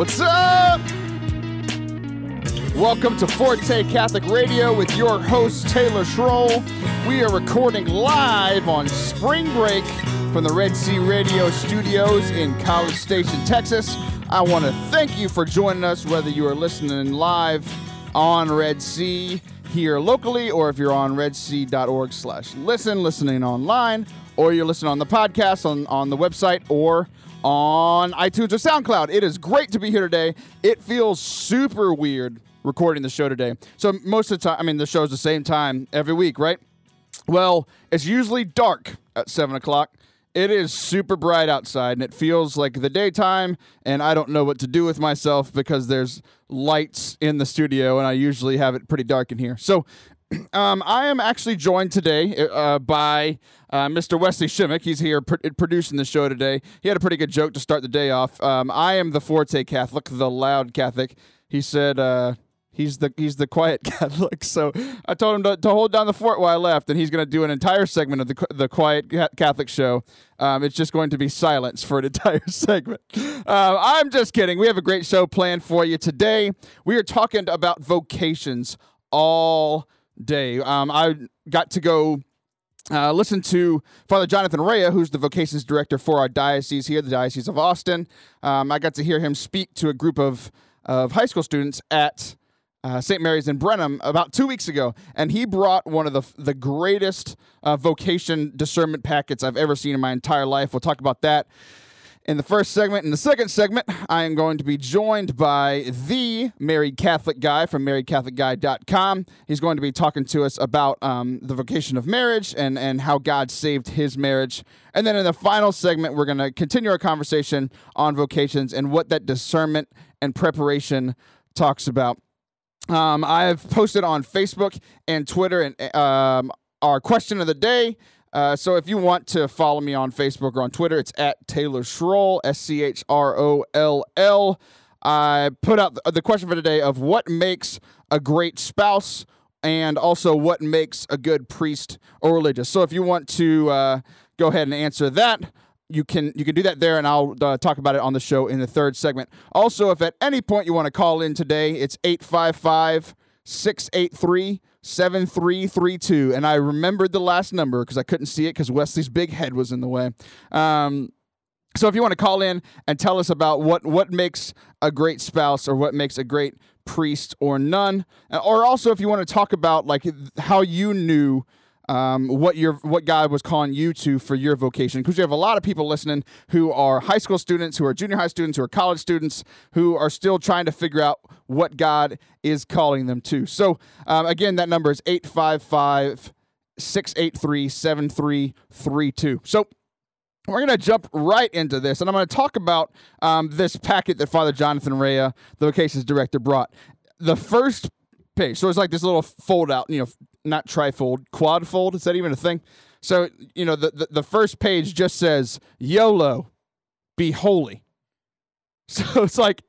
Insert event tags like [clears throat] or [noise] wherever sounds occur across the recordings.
What's up? Welcome to Forte Catholic Radio with your host, Taylor Schroll. We are recording live on spring break from the Red Sea Radio studios in College Station, Texas. I want to thank you for joining us, whether you are listening live on Red Sea here locally or if you're on redsea.org slash listen, listening online, or you're listening on the podcast on, on the website or on iTunes or SoundCloud. It is great to be here today. It feels super weird recording the show today. So most of the time, I mean, the show's the same time every week, right? Well, it's usually dark at 7 o'clock. It is super bright outside and it feels like the daytime, and I don't know what to do with myself because there's lights in the studio, and I usually have it pretty dark in here. So, [clears throat] um, I am actually joined today uh, by uh, Mr. Wesley Shimmick. He's here pr- producing the show today. He had a pretty good joke to start the day off. Um, I am the Forte Catholic, the loud Catholic. He said, uh, He's the he's the quiet [laughs] Catholic. So I told him to, to hold down the fort while I left, and he's going to do an entire segment of the the quiet Catholic show. Um, it's just going to be silence for an [laughs] entire segment. Uh, I'm just kidding. We have a great show planned for you today. We are talking about vocations all day. Um, I got to go uh, listen to Father Jonathan Raia, who's the vocations director for our diocese here, the Diocese of Austin. Um, I got to hear him speak to a group of, of high school students at uh, St. Mary's in Brenham about two weeks ago, and he brought one of the the greatest uh, vocation discernment packets I've ever seen in my entire life. We'll talk about that in the first segment. In the second segment, I am going to be joined by the married Catholic guy from marriedcatholicguy.com. He's going to be talking to us about um, the vocation of marriage and, and how God saved his marriage. And then in the final segment, we're going to continue our conversation on vocations and what that discernment and preparation talks about. Um, I have posted on Facebook and Twitter and um, our question of the day. Uh, so if you want to follow me on Facebook or on Twitter, it's at Taylor Schroll, S C H R O L L. I put out the question for today of what makes a great spouse and also what makes a good priest or religious. So if you want to uh, go ahead and answer that, you can you can do that there, and I'll uh, talk about it on the show in the third segment. Also, if at any point you want to call in today, it's 855 683 7332. And I remembered the last number because I couldn't see it because Wesley's big head was in the way. Um, so if you want to call in and tell us about what, what makes a great spouse or what makes a great priest or nun, or also if you want to talk about like how you knew um, what your what God was calling you to for your vocation. Because you have a lot of people listening who are high school students, who are junior high students, who are college students, who are still trying to figure out what God is calling them to. So um, again, that number is 855 683 7332. So we're going to jump right into this, and I'm going to talk about um, this packet that Father Jonathan Raia, the vocations director, brought. The first page. So it's like this little fold out, you know, not trifold, quadfold. Is that even a thing? So, you know, the, the, the first page just says, YOLO, be holy. [laughs] So it's like,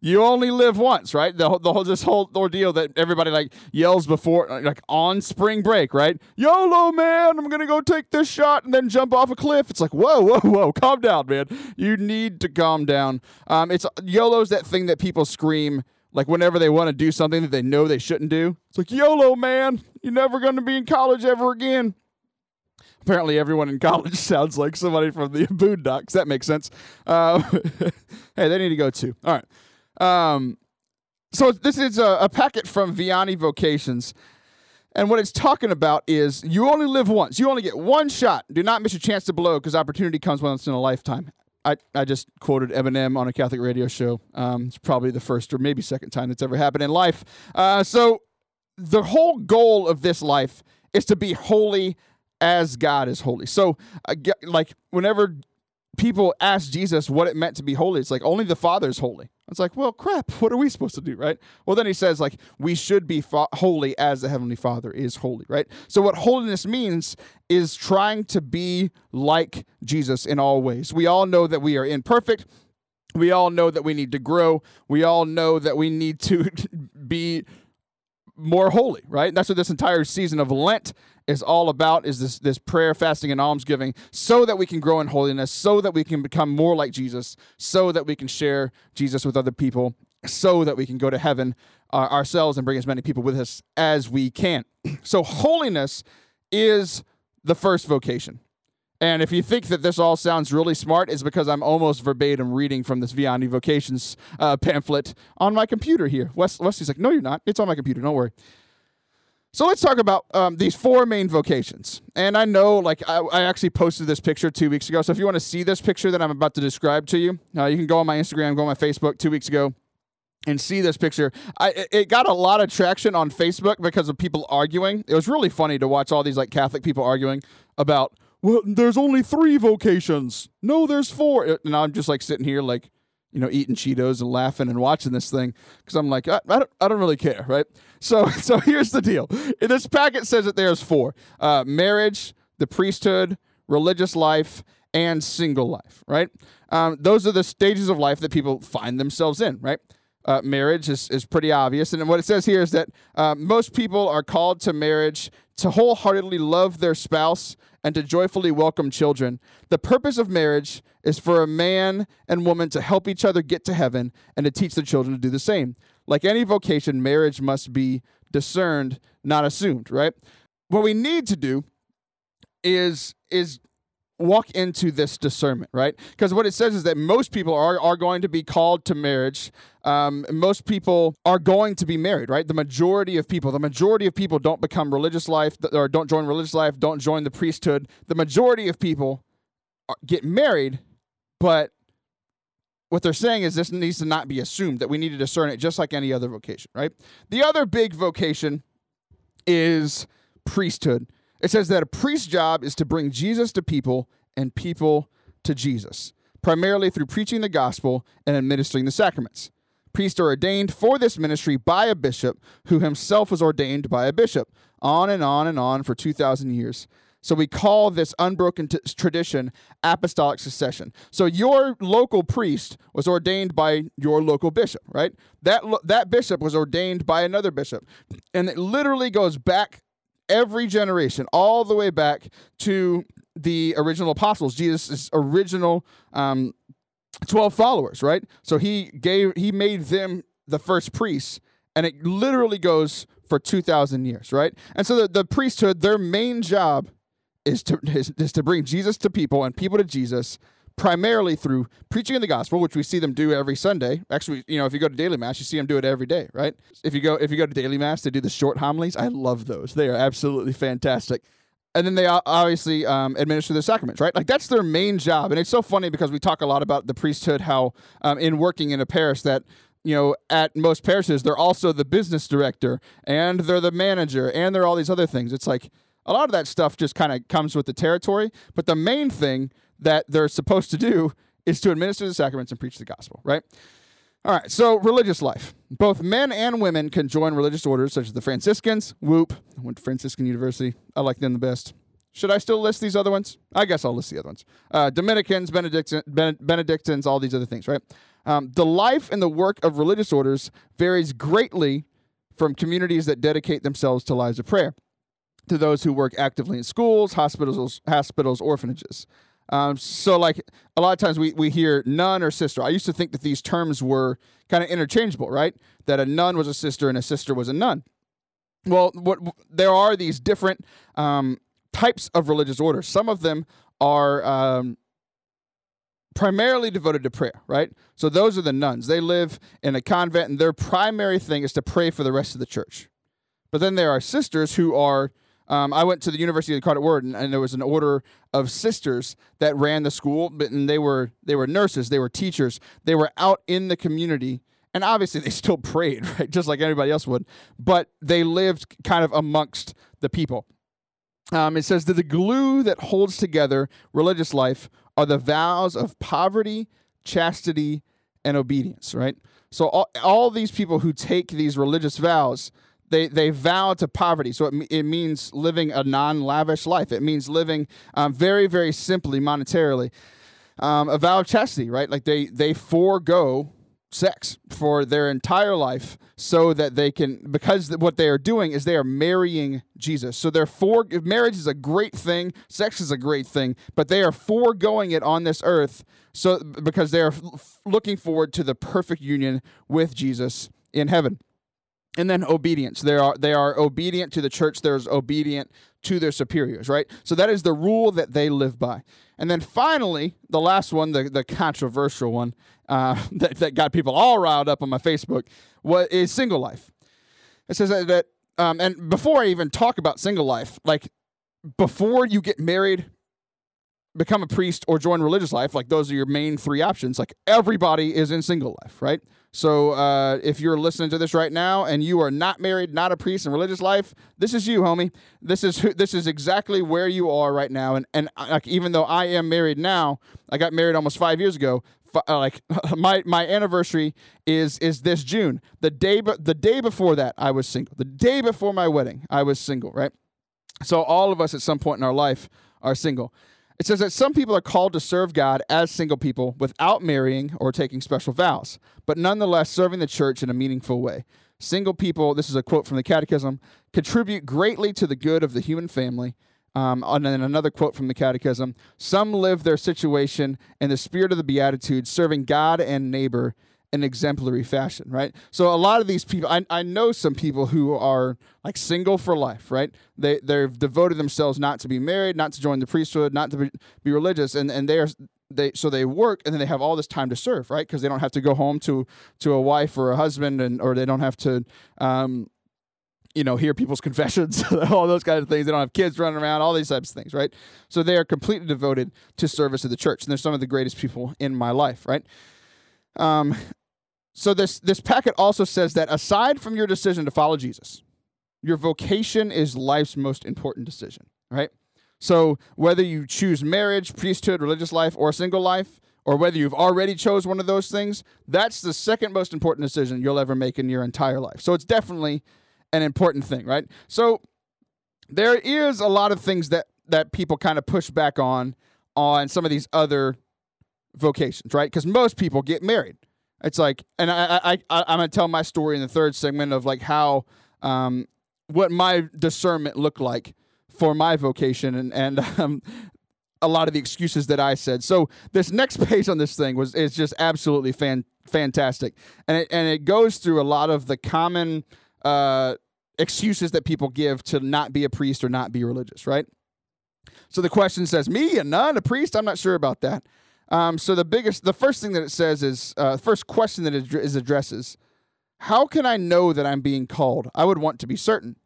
you only live once, right? The, the whole this whole ordeal that everybody like yells before, like on spring break, right? YOLO, man! I'm gonna go take this shot and then jump off a cliff. It's like, whoa, whoa, whoa, calm down, man. You need to calm down. Um, it's YOLO's that thing that people scream like whenever they want to do something that they know they shouldn't do. It's like YOLO, man. You're never going to be in college ever again. Apparently, everyone in college [laughs] sounds like somebody from the [laughs] Boondocks. That makes sense. Uh, [laughs] hey, they need to go too. All right. Um, so this is a, a packet from Vianney Vocations. And what it's talking about is you only live once. You only get one shot. Do not miss your chance to blow because opportunity comes once in a lifetime. I, I just quoted Eminem on a Catholic radio show. Um, it's probably the first or maybe second time that's ever happened in life. Uh, so the whole goal of this life is to be holy as God is holy. So, like, whenever people ask Jesus what it meant to be holy, it's like only the Father is holy. It's like, well, crap, what are we supposed to do, right? Well, then he says, like, we should be holy as the Heavenly Father is holy, right? So, what holiness means is trying to be like Jesus in all ways. We all know that we are imperfect. We all know that we need to grow. We all know that we need to [laughs] be more holy, right? That's what this entire season of Lent is all about is this this prayer, fasting, and almsgiving, so that we can grow in holiness, so that we can become more like Jesus, so that we can share Jesus with other people, so that we can go to heaven uh, ourselves and bring as many people with us as we can. [clears throat] so holiness is the first vocation. And if you think that this all sounds really smart, it's because I'm almost verbatim reading from this Vianney Vocations uh, pamphlet on my computer here. Wes- Wesley's like, no, you're not. It's on my computer. Don't worry. So let's talk about um, these four main vocations. And I know, like, I, I, actually posted this picture two weeks ago. So if you want to see this picture that I'm about to describe to you, uh, you can go on my Instagram, go on my Facebook two weeks ago and see this picture. I it got a lot of traction on Facebook because of people arguing. It was really funny to watch all these like Catholic people arguing about well, there's only three vocations. No, there's four. And I'm just like sitting here, like, you know, eating Cheetos and laughing and watching this thing because I'm like, I, I, don't, I don't really care, right? So, [laughs] so here's the deal. This packet says that there's four: uh, marriage, the priesthood, religious life, and single life, right? Um, those are the stages of life that people find themselves in, right? Uh, marriage is, is pretty obvious. And what it says here is that uh, most people are called to marriage to wholeheartedly love their spouse and to joyfully welcome children. The purpose of marriage is for a man and woman to help each other get to heaven and to teach their children to do the same. Like any vocation, marriage must be discerned, not assumed, right? What we need to do is is walk into this discernment, right? Because what it says is that most people are, are going to be called to marriage. Um, most people are going to be married, right? The majority of people, the majority of people don't become religious life or don't join religious life, don't join the priesthood. The majority of people are, get married, but what they're saying is this needs to not be assumed, that we need to discern it just like any other vocation, right? The other big vocation is priesthood. It says that a priest's job is to bring Jesus to people and people to Jesus, primarily through preaching the gospel and administering the sacraments. Priests are ordained for this ministry by a bishop who himself was ordained by a bishop, on and on and on for 2,000 years. So we call this unbroken t- tradition apostolic succession. So your local priest was ordained by your local bishop, right? That lo- that bishop was ordained by another bishop, and it literally goes back every generation, all the way back to the original apostles, Jesus' original um, 12 followers, right? So he gave, he made them the first priests, and it literally goes for 2,000 years, right? And so the, the priesthood, their main job is to, is, is to bring Jesus to people and people to Jesus primarily through preaching of the gospel, which we see them do every Sunday. Actually, you know, if you go to daily mass, you see them do it every day, right? If you go if you go to daily mass, they do the short homilies. I love those; they are absolutely fantastic. And then they obviously um, administer the sacraments, right? Like that's their main job. And it's so funny because we talk a lot about the priesthood, how um, in working in a parish that you know, at most parishes, they're also the business director and they're the manager and they're all these other things. It's like a lot of that stuff just kind of comes with the territory. But the main thing that they're supposed to do is to administer the sacraments and preach the gospel, right? All right, so religious life. Both men and women can join religious orders such as the Franciscans, Whoop, I went to Franciscan University. I like them the best. Should I still list these other ones? I guess I'll list the other ones. Uh, Dominicans, Benedictine, Benedictines, all these other things, right? Um, the life and the work of religious orders varies greatly from communities that dedicate themselves to lives of prayer to those who work actively in schools, hospitals, hospitals, orphanages. Um, so like a lot of times we, we hear nun or sister. I used to think that these terms were kind of interchangeable, right? That a nun was a sister and a sister was a nun. Well, what there are these different um, types of religious orders. Some of them are um, primarily devoted to prayer, right? So those are the nuns. They live in a convent, and their primary thing is to pray for the rest of the church. But then there are sisters who are um, I went to the University of the Incarnate Word, and, and, there was an order of sisters that ran the school, but and they were they were nurses, they were teachers, they were out in the community, and obviously [laughs] they still prayed, right, just like anybody else would, but they lived kind of amongst the people. Um, it says that the glue that holds together religious life are the vows of poverty, chastity, and obedience, right? So all, all these people who take these religious vows they they vow to poverty. So it, it means living a non lavish life. It means living um, very very simply monetarily. Um, a vow of chastity, right? Like they they forego sex for their entire life so that they can because what they are doing is they are marrying Jesus. So they're for marriage is a great thing, sex is a great thing, but they are foregoing it on this earth so because they are looking forward to the perfect union with Jesus in heaven. And then obedience. They are they are obedient to the church, there's obedient to their superiors, right? So that is the rule that they live by. And then finally, the last one, the, the controversial one uh, [laughs] that, that got people all riled up on my Facebook, what is single life. It says that, that um, and before I even talk about single life, like before you get married, become a priest, or join religious life, like those are your main three options. Like everybody is in single life, right? So uh, if you're listening to this right now and you are not married, not a priest in religious life, this is you, homie. This is who, this is exactly where you are right now. And and uh, like even though I am married now, I got married almost five years ago. Uh, like [laughs] my my anniversary is is this June. The day the day before that I was single. The day before my wedding I was single. Right. So all of us at some point in our life are single. It says that some people are called to serve God as single people without marrying or taking special vows, but nonetheless serving the church in a meaningful way. Single people, this is a quote from the Catechism, contribute greatly to the good of the human family. Um, and then another quote from the Catechism Some live their situation in the spirit of the Beatitudes, serving God and neighbor an exemplary fashion, right? So a lot of these people, I, I know some people who are like single for life, right? They they've devoted themselves not to be married, not to join the priesthood, not to be, be religious, and and they are they so they work and then they have all this time to serve, right? Because they don't have to go home to to a wife or a husband, and or they don't have to. Um, you know, hear people's [laughs] confessions, [laughs] all those kind of things. They don't have kids running around, all these types of things, right? So they are completely devoted to service of the church, and they're some of the greatest people in my life, right? Um, so this this packet also says that aside from your decision to follow Jesus, your vocation is life's most important decision, right? So whether you choose marriage, priesthood, religious life, or single life, or whether you've already chose one of those things, that's the second most important decision you'll ever make in your entire life. So it's definitely an important thing, right? So there is a lot of things that that people kind of push back on on some of these other vocations, right? Because most people get married. It's like, and I, I, I I'm gonna tell my story in the third segment of like how, um, what my discernment looked like for my vocation and and [laughs] um, a lot of the excuses that I said. So this next [laughs] page on this thing was is just absolutely fan fantastic, and it and it goes through a lot of the common uh, excuses that people give to not be a priest or not be religious, right? So the question says, "Me, a nun, a priest? I'm not sure about that." Um, so the biggest, the first thing that it says is, uh, first question that it is addresses, how can I know that I'm being called? I would want to be certain.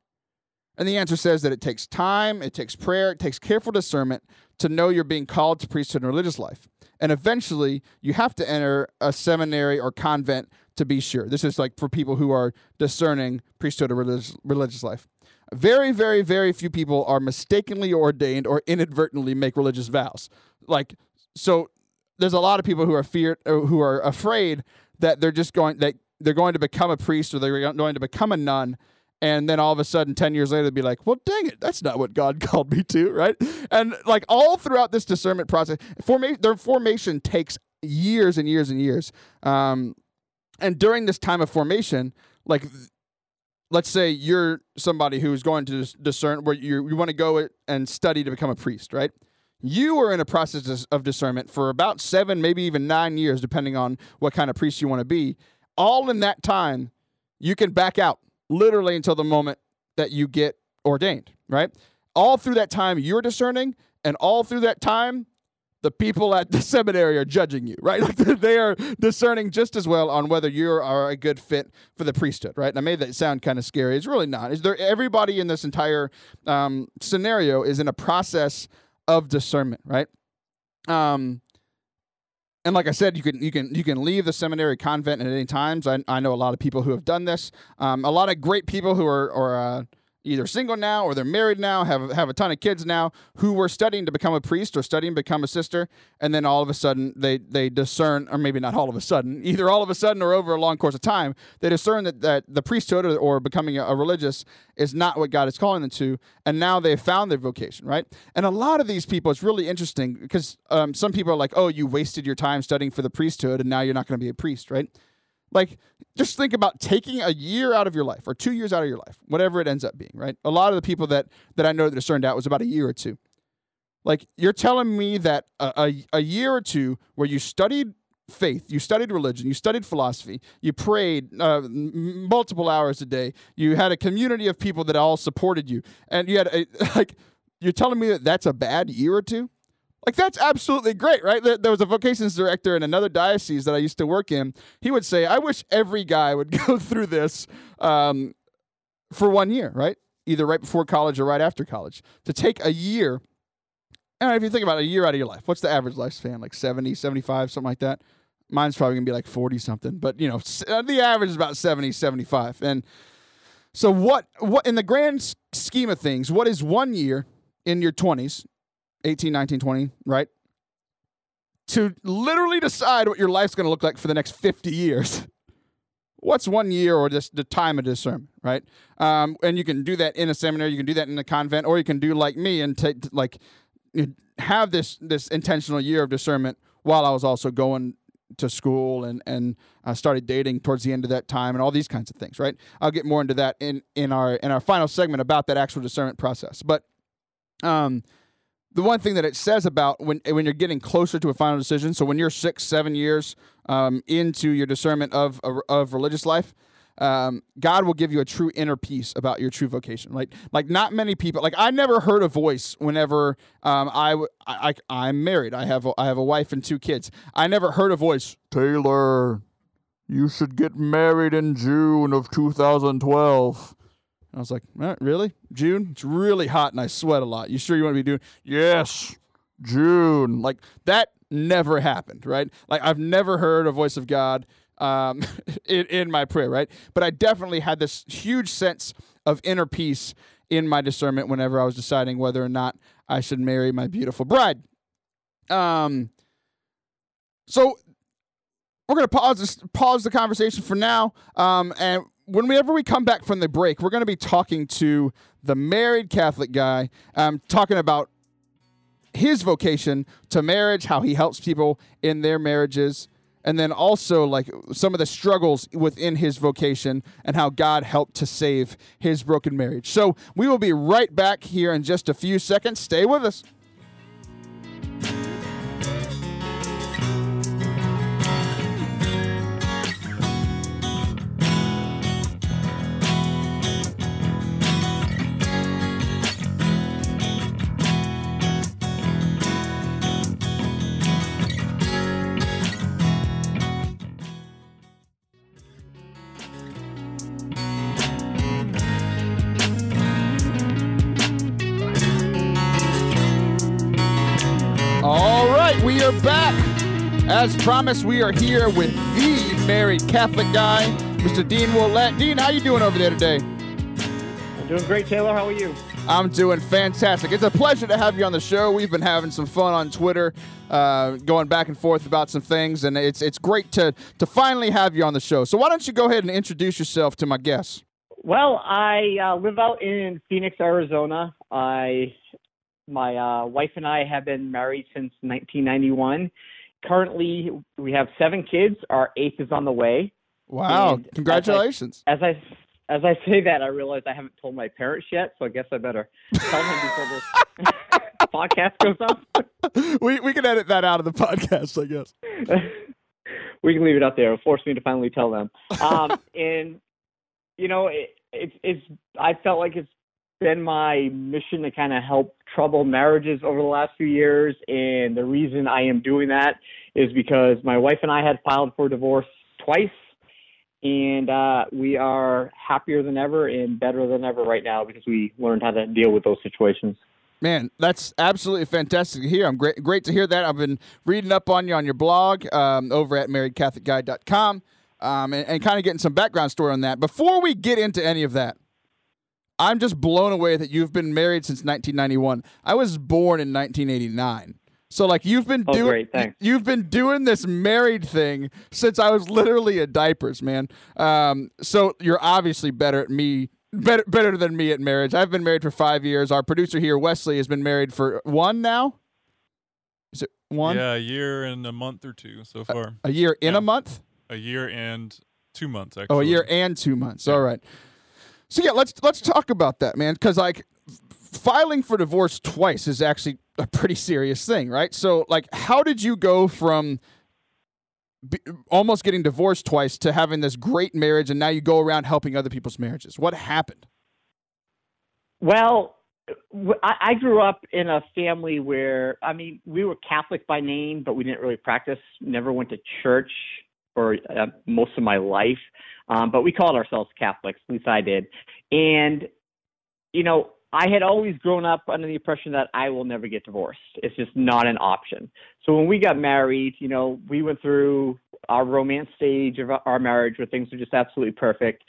And the answer says that it takes time, it takes prayer, it takes careful discernment to know you're being called to priesthood and religious life. And eventually, you have to enter a seminary or convent to be sure. This is like for people who are discerning priesthood or religious, religious life. Very, very, very few people are mistakenly ordained or inadvertently make religious vows. Like, so there's a lot of people who are feared who are afraid that they're just going that they're going to become a priest or they're going to become a nun. And then all of a sudden 10 years later they'd be like well dang it that's not what god [laughs] called me to right? And like all throughout this discernment process formation their formation takes years and years and years. Um, and during this time of formation like let's say you're somebody who's going to discern where you, you want to go and study to become a priest right you are in a process of discernment for about seven, maybe even nine years, depending on what kind of priest you want to be. All in that time, you can back out literally until the moment that you get ordained, right? All through that time, you're discerning, and all through that time, the people at the [laughs] seminary are judging you, right? [laughs] They are discerning just as well on whether you are a good fit for the priesthood, right? And I made that sound kind of scary. It's really not. Is there everybody in this entire um, scenario is in a process of discernment, right? Um, and like I said, you can you can you can leave the seminary convent at any times. I, I know a lot of people who have done this. Um, a lot of great people who are or uh, either single now or they're married now, have have a ton of kids now, who were studying to become a priest or studying to become a sister, and then all of a sudden they they discern, or maybe not all of a sudden, [laughs] either all of a sudden or over a long course of time, they discern that, that the priesthood or, or becoming a, religious is not what God is calling them to, and now they've found their vocation, right? And a lot of these people, it's really interesting because um, some people are like, oh, you wasted your time studying for the priesthood, and now you're not going to be a priest, right? Like, just think about taking a year out of your life or two years out of your life, whatever it ends up being, right? A lot of the people that that I know that discerned out was about a year or two. Like, you're telling me that a, a, a year or two where you studied faith, you studied religion, you studied philosophy, you prayed uh, m- multiple hours a day, you had a community of people that all supported you, and you had a, [laughs] like, you're telling me that that's a bad year or two? Like that's absolutely great, right? There, was a vocations director in another diocese that I used to work in. He would say, "I wish every guy would [laughs] go through this um, for one year, right? Either right before college or right after college. To take a year, and if you think about it, a year out of your life, what's the average lifespan? Like 70, 75, something like that. Mine's probably gonna be like 40 something, but you know, uh, the average is about 70, 75. And so, what, what in the grand scheme of things, what is one year in your 20s 18, 19, 20, right? To literally decide what your life's going to look like for the next 50 years. [laughs] What's one year or just the time of discernment, right? Um, and you can do that in a seminary, you can do that in a convent, or you can do like me and take like have this this intentional year of discernment while I was also going to school and and I started dating towards the end of that time and all these kinds of things, right? I'll get more into that in in our in our final segment about that actual discernment process. But um, the one thing that it says about when when you're getting closer to a final decision, so when you're six, seven years um, into your discernment of of religious life, um, God will give you a true inner peace about your true vocation. Like like not many people. Like I never heard a voice whenever um, I, I I am married. I have a, I have a wife and two kids. I never heard a voice. Taylor, you should get married in June of 2012. I was like, eh, really? June? It's really hot and I sweat a lot. You sure you want to be doing? Yes, June. Like that never happened, right? Like I've never heard a voice of God um, [laughs] in, in my prayer, right? But I definitely had this huge sense of inner peace in my discernment whenever I was deciding whether or not I should marry my beautiful bride. Um, so we're gonna pause this, pause the conversation for now, um, and whenever we come back from the break, we're going to be talking to the married Catholic guy, um, talking about his vocation to marriage, how he helps people in their marriages, and then also like some of the struggles within his vocation and how God helped to save his broken marriage. So we will be right back here in just a few seconds. Stay with us. As promised, we are here with the married Catholic guy, Mr. Dean Ouellette. Dean, how you doing over there today? I'm doing great, Taylor. How are you? I'm doing fantastic. It's a pleasure to have you on the show. We've been having some fun on Twitter, uh, going back and forth about some things, and it's it's great to to finally have you on the show. So why don't you go ahead and introduce yourself to my guests? Well, I uh, live out in Phoenix, Arizona. I my uh, wife and I have been married since 1991 currently we have seven kids. Our eighth is on the way. Wow! And Congratulations. As I, as I as I say that, I realize I haven't told my parents yet, so I guess I better tell them before this [laughs] podcast goes up. [laughs] we we can edit that out of the podcast, I guess. [laughs] we can leave it out there. It'll force me to finally tell them. Um, and you know, it, it's it's. I felt like it's been my mission to kind of help troubled marriages over the last few years. And the reason I am doing that is because my wife and I had filed for divorce twice. And uh, we are happier than ever and better than ever right now because we learned how to deal with those situations. Man, that's absolutely fantastic to hear. I'm great, great to hear that. I've been reading up on you on your blog um, over at marriedcatholicguy.com um, and, and kind of getting some background story on that. Before we get into any of that, I'm just blown away that you've been married since 1991. I was born in 1989. So like you've been oh, doing you've been doing this married thing since I was literally a diapers, man. Um, so you're obviously better at me better better than me at marriage. I've been married for 5 years. Our producer here Wesley has been married for one now. Is it one? Yeah, a year and a month or two so far. A, a year in yeah. a month? A year and two months actually. Oh, a year and two months. All right. So yeah, let's let's talk about that, man. Because like filing for divorce twice is actually a pretty serious thing, right? So like, how did you go from be, almost getting divorced twice to having this great marriage, and now you go around helping other people's marriages? What happened? Well, I grew up in a family where, I mean, we were Catholic by name, but we didn't really practice. Never went to church for uh, most of my life, um, but we called ourselves Catholics. At least I did. And you know, I had always grown up under the impression that I will never get divorced. It's just not an option. So when we got married, you know, we went through our romance stage of our marriage where things were just absolutely perfect.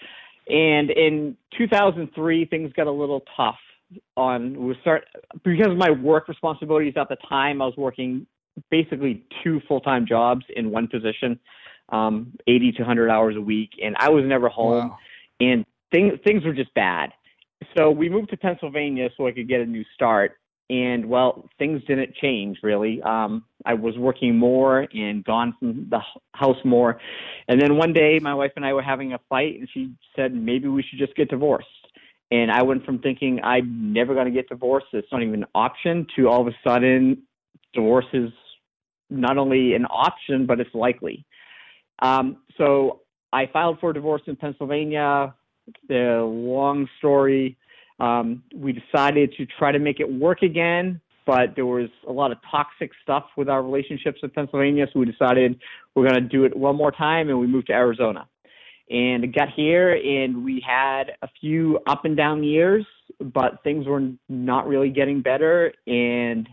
And in 2003, things got a little tough. On we start because of my work responsibilities at the time. I was working basically two full-time jobs in one position, um, 80 to 100 hours a week, and I was never home. Wow. And things things were just bad. So we moved to Pennsylvania so I could get a new start. And well, things didn't change really. Um, I was working more and gone from the house more. And then one day, my wife and I were having a fight, and she said maybe we should just get divorced. And I went from thinking I'm never going to get divorced, it's not even an option, to all of a sudden, divorce is not only an option, but it's likely. Um, so I filed for divorce in Pennsylvania. The long story. Um, we decided to try to make it work again, but there was a lot of toxic stuff with our relationships in Pennsylvania, so we decided we're going to do it one more time, and we moved to Arizona. And got here, and we had a few up and down years, but things were not really getting better. And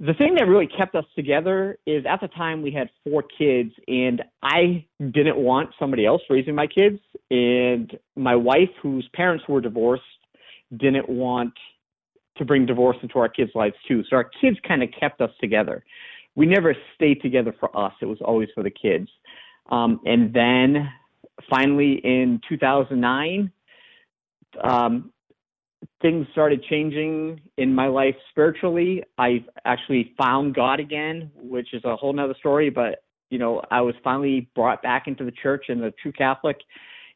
the thing that really kept us together is at the time we had four kids and I didn't want somebody else raising my kids and my wife whose parents were divorced didn't want to bring divorce into our kids' lives too. So our kids kind of kept us together. We never stayed together for us. It was always for the kids. Um, and then finally in 2009, um, things started changing in my life spiritually. I actually found God again, which is a whole nother story. But you know, I was finally brought back into the church and the true Catholic,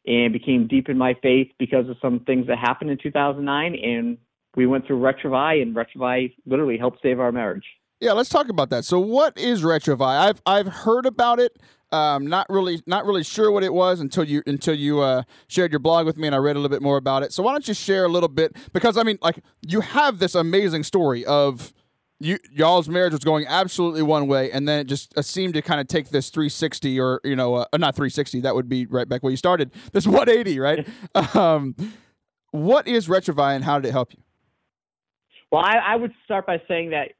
and became deep in my faith because of some things that happened in 2009. And we went through Retrouvaille, and Retrouvaille literally helped save our marriage. Yeah, let's talk about that. So, what is Retrouvaille? I've I've heard about it. Um, not really, not really sure what it was until you until you uh, shared your blog with me, and I read a little bit more about it. So, why don't you share a little bit? Because I mean, like, you have this amazing story of you y'all's marriage was going absolutely one way, and then it just uh, seemed to kind of take this 360, or you know, uh, not 360. That would be right back where you started. This [laughs] 180, right? um, what is Retrouvaille, and how did it help you? Well, I, I would start by saying that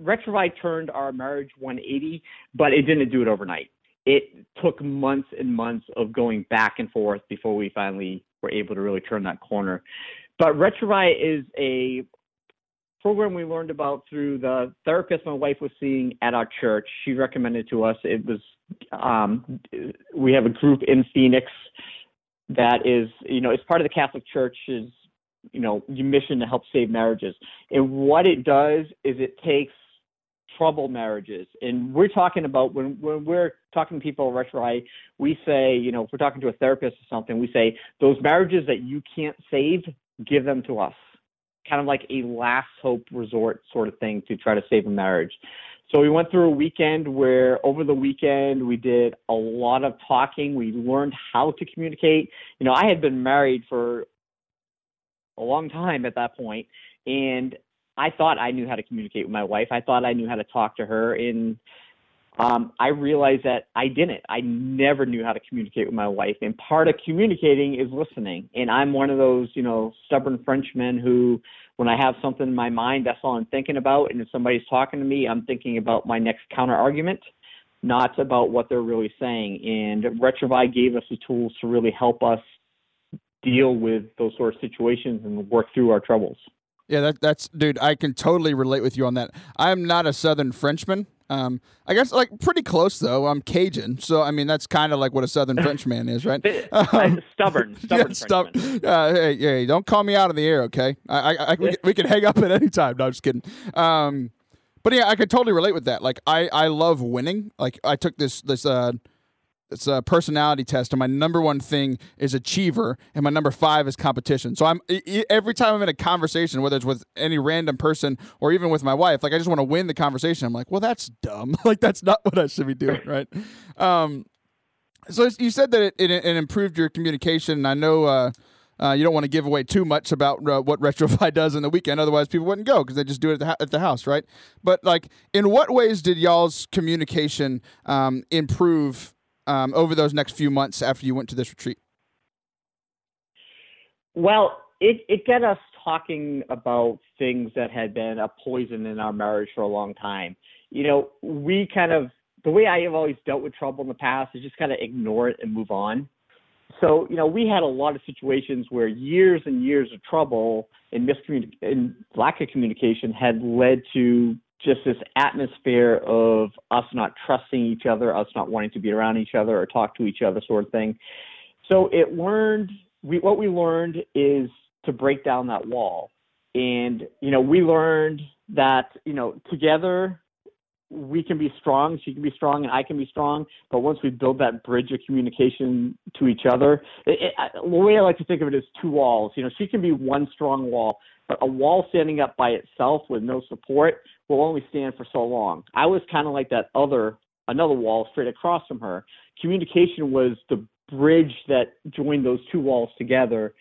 Retrouvaille turned our marriage 180, but it didn't do it overnight. It took months and months of going back and forth before we finally were able to really turn that corner. But Retrouvaille is a program we learned about through the therapist my wife was seeing at our church. She recommended to us. It was um, we have a group in Phoenix that is you know it's part of the Catholic Church's you know mission to help save marriages. And what it does is it takes trouble marriages. And we're talking about when when we're talking to people at Retro we say, you know, if we're talking to a therapist or something, we say those marriages that you can't save, give them to us. Kind of like a last hope resort sort of thing to try to save a marriage. So we went through a weekend where over the weekend we did a lot of talking. We learned how to communicate. You know, I had been married for a long time at that point, and I thought I knew how to communicate with my wife. I thought I knew how to talk to her, and um, I realized that I didn't. I never knew how to communicate with my wife. And part of communicating is listening. And I'm one of those, you know, stubborn Frenchmen who, when I have something in my mind, that's all I'm thinking about. And if somebody's talking to me, I'm thinking about my next counter argument, not about what they're really saying. And Retrouvaille gave us the tools to really help us deal with those sort of situations and work through our troubles. Yeah, that, that's dude. I can totally relate with you on that. I'm not a Southern Frenchman. Um, I guess like pretty close though. I'm Cajun, so I mean that's kind of like what a Southern [laughs] Frenchman is, right? [laughs] Um, stubborn, [laughs] stubborn. yeah, stub- uh, hey, hey, don't call me out of the air, okay? I, I, I we, we, can hang up at any time. No, I'm just kidding. Um, but yeah, I could totally relate with that. Like I, I love winning. Like I took this this uh it's a personality test, and my number one thing is achiever, and my number five is competition. So I'm every time I'm in a conversation, whether it's with any random person or even with my wife, like I just want to win the conversation. I'm like, well, that's dumb. [laughs] like that's not what I should be doing, right? Um, so you said that it, it, it improved your communication, and I know. Uh, uh, you don't want to give away too much about uh, what Retrouvaille [laughs] does in the weekend, otherwise people wouldn't go because they just do it at the, at the, house, right? But like, in what ways did y'all's communication um, improve um, over those next few months after you went to this retreat? Well, it it got us talking about things that had been a poison in our marriage for a long time. You know, we kind of the way I have always dealt with trouble in the past is just kind of ignore it and move on. So, you know, we had a lot of situations where years and years of trouble and miscommunication and lack of communication had led to just this atmosphere of us not trusting each other, us not wanting to be around each other or talk to each other, sort of thing. So it learned we what we learned is to break down that wall. And, you know, we learned that, you know, together we can be strong, she can be strong, and I can be strong. But once we build that bridge of communication to each other, it, it, the way I like to think of it is two walls. You know, she can be one strong wall, but a wall standing up by itself with no support will only stand for so long. I was kind of like that other another wall straight across from her. Communication was the bridge that joined those two walls together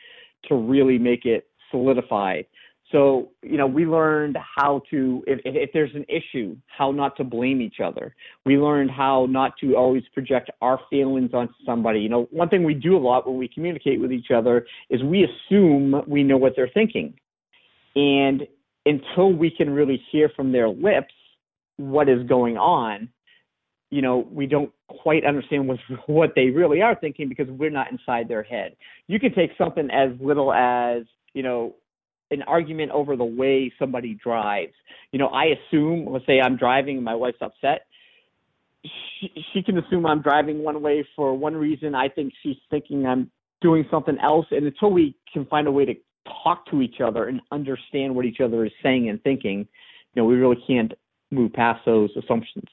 to really make it solidified. So, you know, we learned how to, if, if there's an issue, how not to blame each other. We learned how not to always project our feelings onto somebody. You know, one thing we do a lot when we communicate with each other is we assume we know what they're thinking. And until we can really hear from their lips what is going on, you know, we don't quite understand what, what they really are thinking because we're not inside their head. You can take something as little as, you know, an argument over the way somebody drives. You know, I assume, let's say I'm driving and my wife's upset. She, she can assume I'm driving one way for one reason. I think she's thinking I'm doing something else. And until we can find a way to talk to each other and understand what each other is saying and thinking, you know, we really can't move past those assumptions.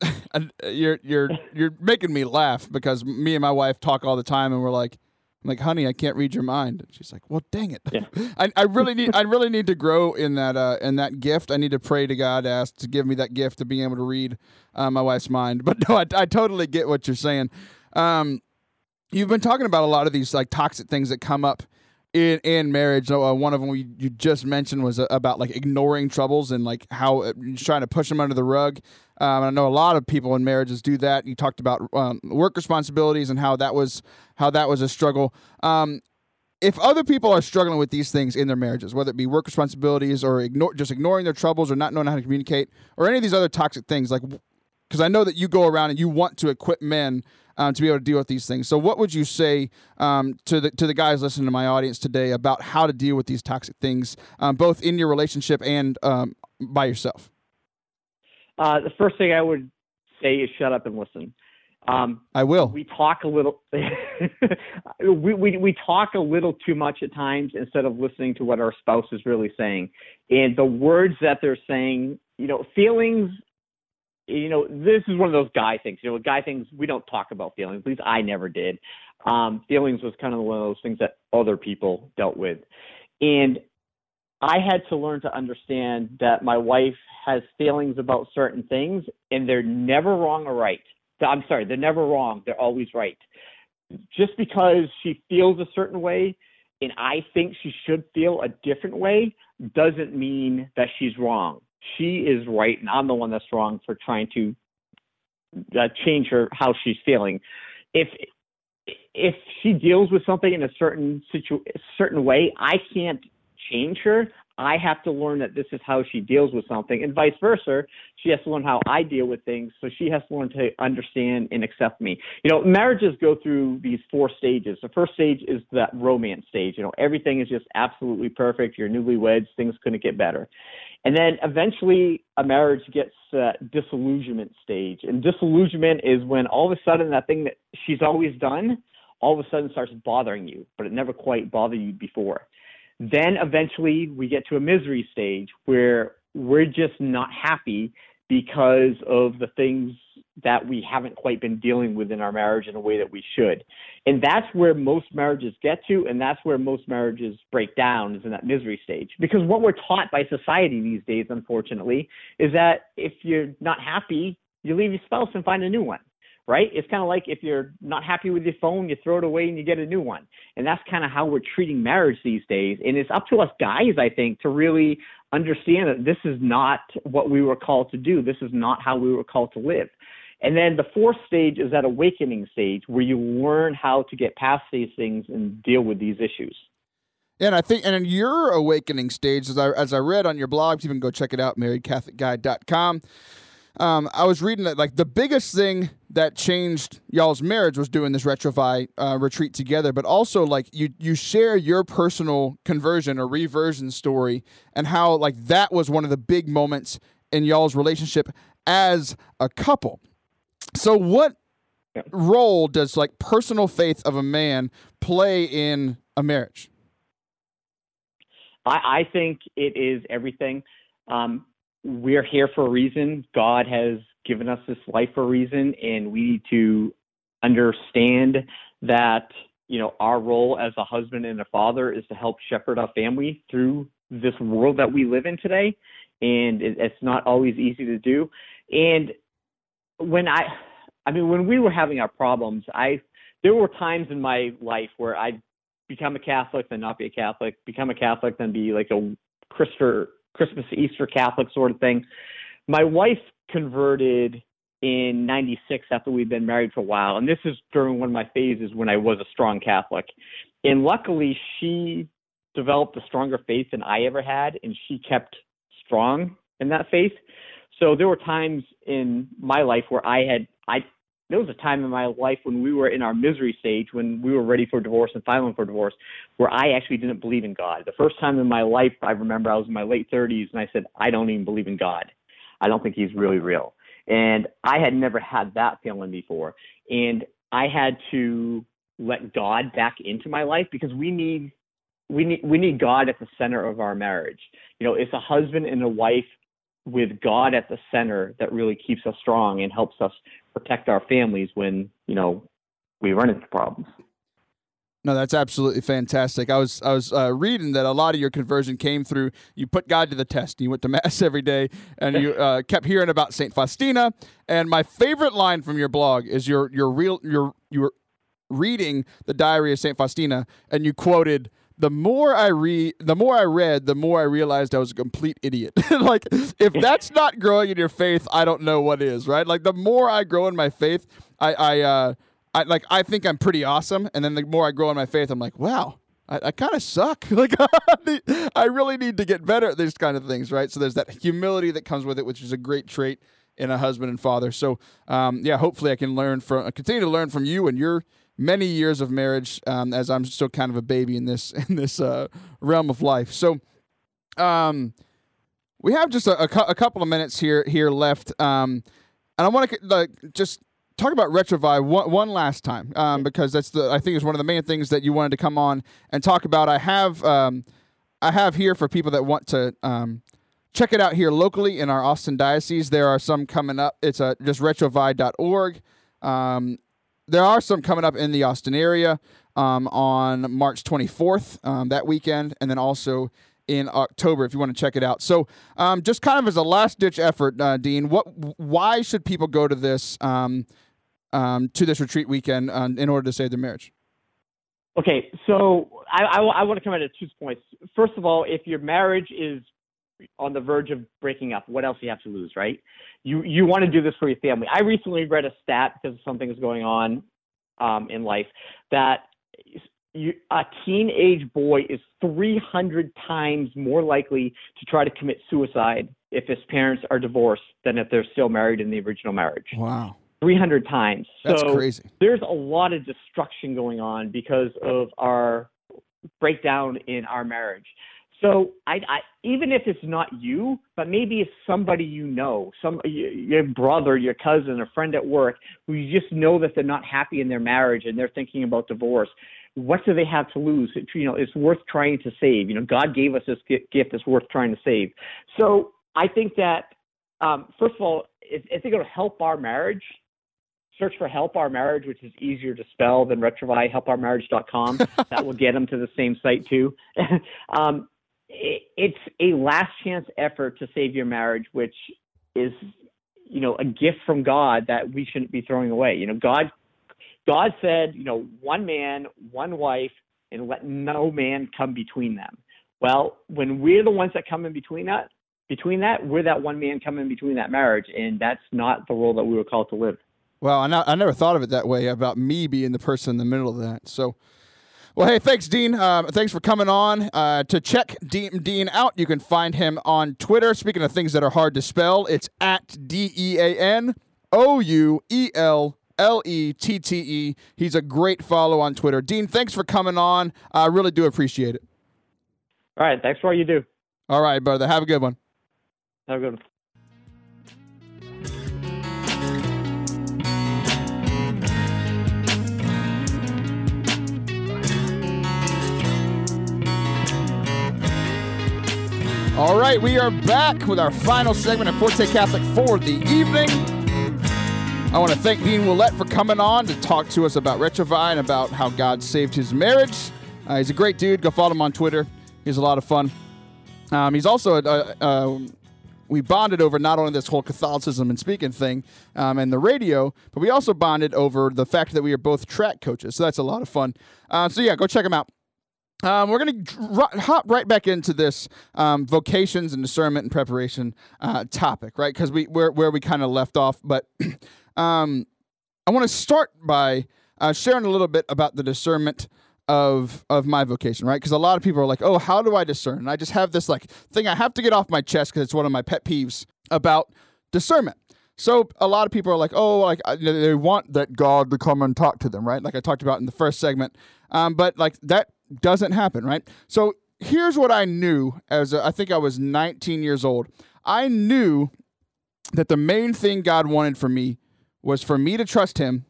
[laughs] Uh, you're you're you're making me laugh because me and my wife talk all the time, and we're like, I'm like, honey, I can't read your mind. And she's like, well, dang it. Yeah. [laughs] I, I really need I really need to grow in that uh, in that gift. I need to pray to God, ask to give me that gift of being able to read uh, my wife's mind. [laughs] But no, I, I totally get what you're saying. Um, you've been talking about a lot of these like toxic things that come up in in marriage. Uh, one of them you, just mentioned was uh, about like ignoring troubles and like how uh, trying to push them under the rug. Um, I know a lot of people in marriages do that. You talked about um, work responsibilities and how that was how that was a struggle. Um, if other people are struggling with these things in their marriages, whether it be work responsibilities or ignore just ignoring their troubles or not knowing how to communicate or any of these other toxic things, like because I know that you go around and you want to equip men um, to be able to deal with these things. So, what would you say um, to the to the guys listening to my audience today about how to deal with these toxic things, um, both in your relationship and um, by yourself? Uh, the first thing I would say is shut up and listen. Um, I will. We talk a little. [laughs] we, we we talk a little too much at times instead of listening to what our spouse is really saying, and the words that they're saying. You know, feelings you know, this is one of those guy things. You know, guy things we don't talk about feelings. At least I never did. Um, feelings was kind of one of those things that other people dealt with, and I had to learn to understand that my wife has feelings about certain things, and they're never wrong or right. I'm sorry, they're never wrong. They're always right. Just because she feels a certain way, and I think she should feel a different way, doesn't mean that she's wrong she is right and I'm the one that's wrong for trying to uh, change her how she's feeling. If if she deals with something in a certain situ certain way, I can't change her. I have to learn that this is how she deals with something, and vice versa. She has to learn how I deal with things, so she has to learn to understand and accept me. You know, marriages go through these four stages. The first stage is that romance stage. You know, everything is just absolutely perfect. You're newlyweds, things couldn't get better. And then eventually a marriage gets uh, disillusionment stage. And disillusionment is when all of a sudden that thing that she's always done all of a sudden starts bothering you, but it never quite bothered you before. Then eventually we get to a misery stage where we're just not happy because of the things that we haven't quite been dealing with in our marriage in a way that we should. And that's where most marriages get to, and that's where most marriages break down is in that misery stage. Because what we're taught by society these days, unfortunately, is that if you're not happy, you leave your spouse and find a new one right? It's kind of like if you're not happy with your phone, you throw it away and you get a new one. And that's kind of how we're treating marriage these days. And it's up to us guys, I think, to really understand that this is not what we were called to do. This is not how we were called to live. And then the fourth stage is that awakening stage where you learn how to get past these things and deal with these issues. And I think, and in your awakening stage, as I, as I read on your blog, you can go check it out, marriedcatholicguy.com um, I was reading that like the biggest thing that changed y'all's marriage was doing this Retrouvaille uh, retreat together, but also like you you share your personal conversion or reversion story and how like that was one of the big moments in y'all's relationship as a couple. So what role does like personal faith of a man play in a marriage? I, I think it is everything. Um, we're here for a reason. God has given us this life for a reason, and we need to understand that you know our role as a husband and a father is to help shepherd our family through this world that we live in today, and it, it's not always easy to do. And when I, I mean, when we were having our problems, I there were times in my life where I'd become a Catholic, then not be a Catholic, become a Catholic, then be like a Christopher Christmas, Easter Catholic sort of thing. My wife converted in 96 after we'd been married for a while. And this is during one of my phases when I was a strong Catholic. And luckily, she developed a stronger faith than I ever had, and she kept strong in that faith. So there were times in my life where I had I there was a time in my life when we were in our misery stage, when we were ready for divorce and filing for divorce, where I actually didn't believe in God. The first time in my life, I remember I was in my late 30s and I said, I don't even believe in God. I don't think he's really real. And I had never had that feeling before. And I had to let God back into my life because we need we need we need God at the center of our marriage. You know, it's a husband and a wife with God at the center that really keeps us strong and helps us protect our families when you know we run into problems. No, that's absolutely fantastic. I was I was uh, reading that a lot of your conversion came through you put God to the test. You went to [laughs] mass every day, and you uh, kept hearing about Saint Faustina. And my favorite line from your blog is your your real your your reading the Diary of Saint Faustina, and you quoted the more I read, the more I read, the more I realized I was a complete idiot. [laughs] like, if that's [laughs] not growing in your faith, I don't know what is, right? Like, the more I grow in my faith, I, I, uh, I like, I think I'm pretty awesome, and then the more I grow in my faith, I'm like, wow, I, I kind of suck. [laughs] Like, I really need to get better at these kind of things, right? So there's that humility that comes with it, which is a great trait in a husband and father. So, um, yeah, hopefully I can learn from, continue to learn from you and your many years of marriage, um, as I'm still kind of a baby in this [laughs] in this uh, realm of life. So, um, we have just a, a, a, couple of minutes here here left, um, and I want to like just talk about Retrouvaille one, one last time um, because that's the I think is one of the main things that you wanted to come on and talk about. I have um, I have here for people that want to um, check it out here locally in our Austin diocese. There are some coming up. It's a, just retrouvaille.org. Um, there are some coming up in the Austin area um, on March 24th um, that weekend, and then also in October if you want to check it out. So, um, just kind of as a last ditch effort, uh, Dean, what why should people go to this um, um, to this retreat weekend uh, in order to save their marriage? Okay, so I, I, I want to come at it two points. First of all, if your marriage is on the verge of breaking up, what else do you have to lose, right? You you want to do this for your family. I recently read a stat because something is going on um, in life that you, a teenage boy is 300 times more likely to try to commit suicide if his parents are divorced than if they're still married in the original marriage. Wow. 300 times. That's so crazy. There's a lot of destruction going on because of our breakdown in our marriage. So I, I, even if it's not you, but maybe it's somebody you know, some your brother, your cousin, a friend at work who you just know that they're not happy in their marriage and they're thinking about divorce. What do they have to lose? It, you know, it's worth trying to save. You know, God gave us this gift that's worth trying to save. So I think that um, first of all, I think it'll help our marriage search for Help Our Marriage, which is easier to spell than Retrouvaille, helpourmarriage.com. [laughs] that will get them to the same site too. [laughs] um, it's a last chance effort to save your marriage, which is, you know, a gift from God that we shouldn't be throwing away. You know, God, God said, you know, one man, one wife, and let no man come between them. Well, when we're the ones that come in between that, between that, we're that one man coming between that marriage, and that's not the role that we were called to live. Well, I, not, I never thought of it that way about me being the person in the middle of that. So, well, hey, thanks, Dean. Uh, thanks for coming on. Uh, to check Dean, Dean out, you can find him on Twitter. Speaking of things that are hard to spell, it's at D E A N O U E L L E T T E. He's a great follow on Twitter. Dean, thanks for coming on. I really do appreciate it. All right. Thanks for all you do. All right, brother. Have a good one. Have a good one. All right, we are back with our final segment of Forte Catholic for the evening. I want to thank Dean Ouellette for coming on to talk to us about Retrouvaille and about how God saved his marriage. Uh, he's a great dude. Go follow him on Twitter. He's a lot of fun. Um, he's also a, a, a, we bonded over not only this whole Catholicism and speaking thing um, and the radio, but we also bonded over the fact that we are both track coaches. So that's a lot of fun. Uh, so yeah, go check him out. Um, we're going to dr- hop right back into this um, vocations and discernment and preparation uh, topic, right? Because we where where we kind of left off, but [clears throat] um, I want to start by uh, sharing a little bit about the discernment of of my vocation, right? Because a lot of people are like, "Oh, how do I discern?" And I just have this like thing I have to get off my chest because it's one of my pet peeves about discernment. So a lot of people are like, "Oh, like they want that God to come and talk to them," right? Like I talked about in the first segment, um, but like that doesn't happen, right? So here's what I knew as a, I think I was 19 years old. I knew that the main thing God wanted for me was for me to trust Him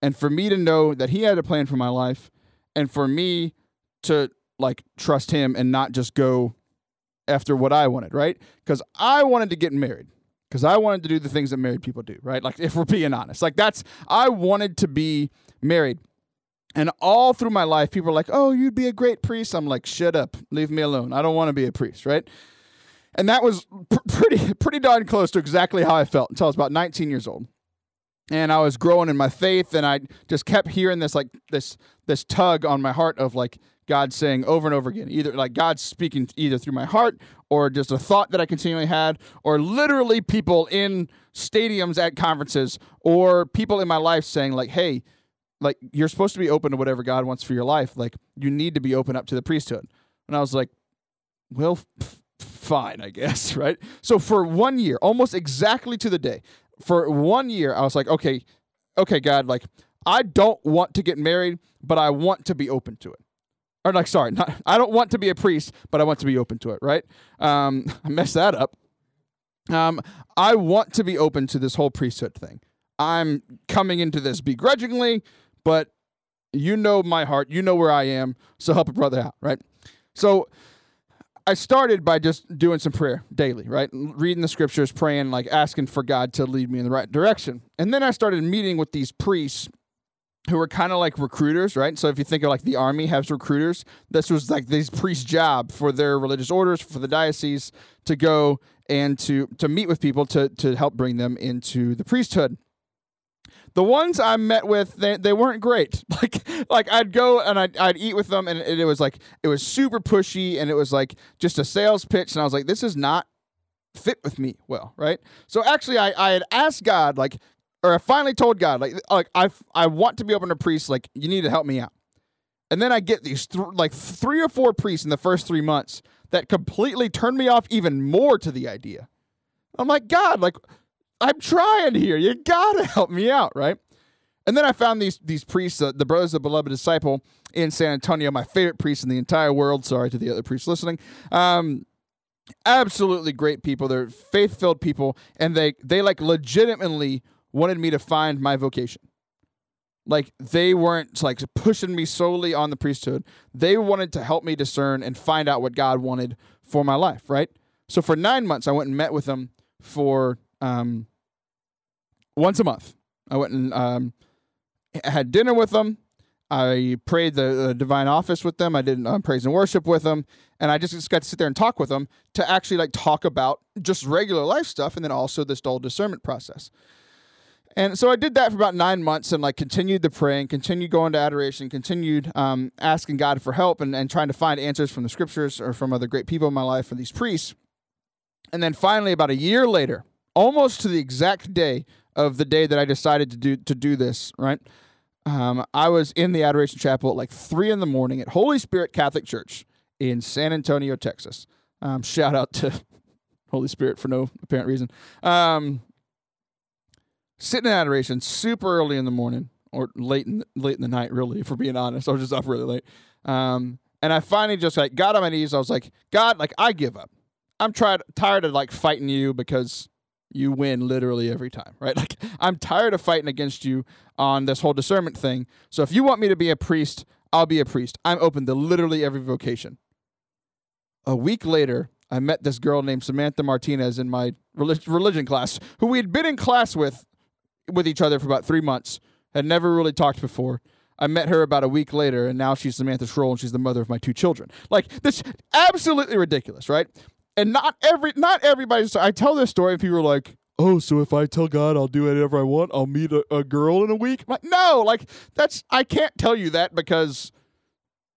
and for me to know that He had a plan for my life and for me to like trust Him and not just go after what I wanted, right? Because I wanted to get married. Because I wanted to do the things that married people do, right? Like, if we're being honest, like, that's, I wanted to be married. And all through my life, people are like, oh, you'd be a great priest. I'm like, shut up, leave me alone. I don't want to be a priest, right? And that was pr- [laughs] pretty, pretty darn close to exactly how I felt until I was about 19 years old. And I was growing in my faith, and I just kept hearing this, like, this, this tug on my heart of like God saying over and over again, either like God speaking either through my heart or just a thought that I continually had, or literally people in stadiums at conferences or people in my life saying, like, hey, like you're supposed to be open to whatever God wants for your life. Like you need to be open up to the priesthood. And I was like, well, f- fine, I guess, [laughs] right? So for one year, almost exactly to the day, for one year, I was like, okay, okay, God, like I don't want to get married, but I want to be open to it. Or like, sorry, [laughs] not, I don't want to be a priest, but I want to be open to it, right? Um, [laughs] I messed that up. Um, I want to be open to this whole priesthood thing. I'm coming into this begrudgingly, but you know my heart, you know where I am, so help a brother out, right? So I started by just doing some prayer daily, right? Reading the scriptures, praying, like asking for God to lead me in the right direction. And then I started meeting with these priests who were kind of like recruiters, right? So if you think of like the army has recruiters, this was like these priests' job for their religious orders, for the diocese to go and to to meet with people to to help bring them into the priesthood the ones I met with, they, they weren't great. [laughs] Like like I'd go and I'd, I'd eat with them, and it, it was like it was super pushy, and it was like just a sales pitch, and I was like, this is not fit with me well, right? So actually, I I had asked God like, or I finally told God like like I I want to be open to priests, like you need to help me out. And then I get these th- like three or four priests in the first three months that completely turned me off even more to the idea. I'm like, God, like I'm trying here. You gotta help me out, right? And then I found these these priests, uh, the Brothers of the Beloved Disciple in San Antonio, my favorite priest in the entire world. Sorry to the other priests listening. Um, absolutely great people. They're faith filled people, and they they like legitimately wanted me to find my vocation. Like they weren't like pushing me solely on the priesthood. They wanted to help me discern and find out what God wanted for my life, right? So for nine months, I went and met with them for um, once a month. I went and um, had dinner with them. I prayed the, the divine office with them. I did um, praise and worship with them, and I just, just got to sit there and talk with them to actually like talk about just regular life stuff, and then also this dull discernment process. And so I did that for about nine months and like continued the praying, continued going to adoration, continued um, asking God for help and, and trying to find answers from the scriptures or from other great people in my life, from these priests. And then finally, about a year later, almost to the exact day of the day that I decided to do to do this, right? Um, I was in the Adoration Chapel at like three in the morning at Holy Spirit Catholic Church in San Antonio, Texas. Um, shout out to [laughs] Holy Spirit for no apparent reason. Um, sitting in adoration super early in the morning or late in the, late in the night really if we're being honest i was just up really late um, and i finally just like got on my knees i was like god like i give up i'm tried, tired of like fighting you because you win literally every time right [laughs] like i'm tired of fighting against you on this whole discernment thing so if you want me to be a priest i'll be a priest i'm open to literally every vocation a week later I met this girl named Samantha Martinez in my religion class, who we had been in class with with each other for about three months, had never really talked before. I met her about a week later, and now she's Samantha Schroll, and she's the mother of my two children. Like this, absolutely ridiculous, right? And not every, not everybody. I tell this story, and people are like, "Oh, so if I tell God I'll do whatever I want, I'll meet a, a girl in a week?" Like, no, like that's I can't tell you that because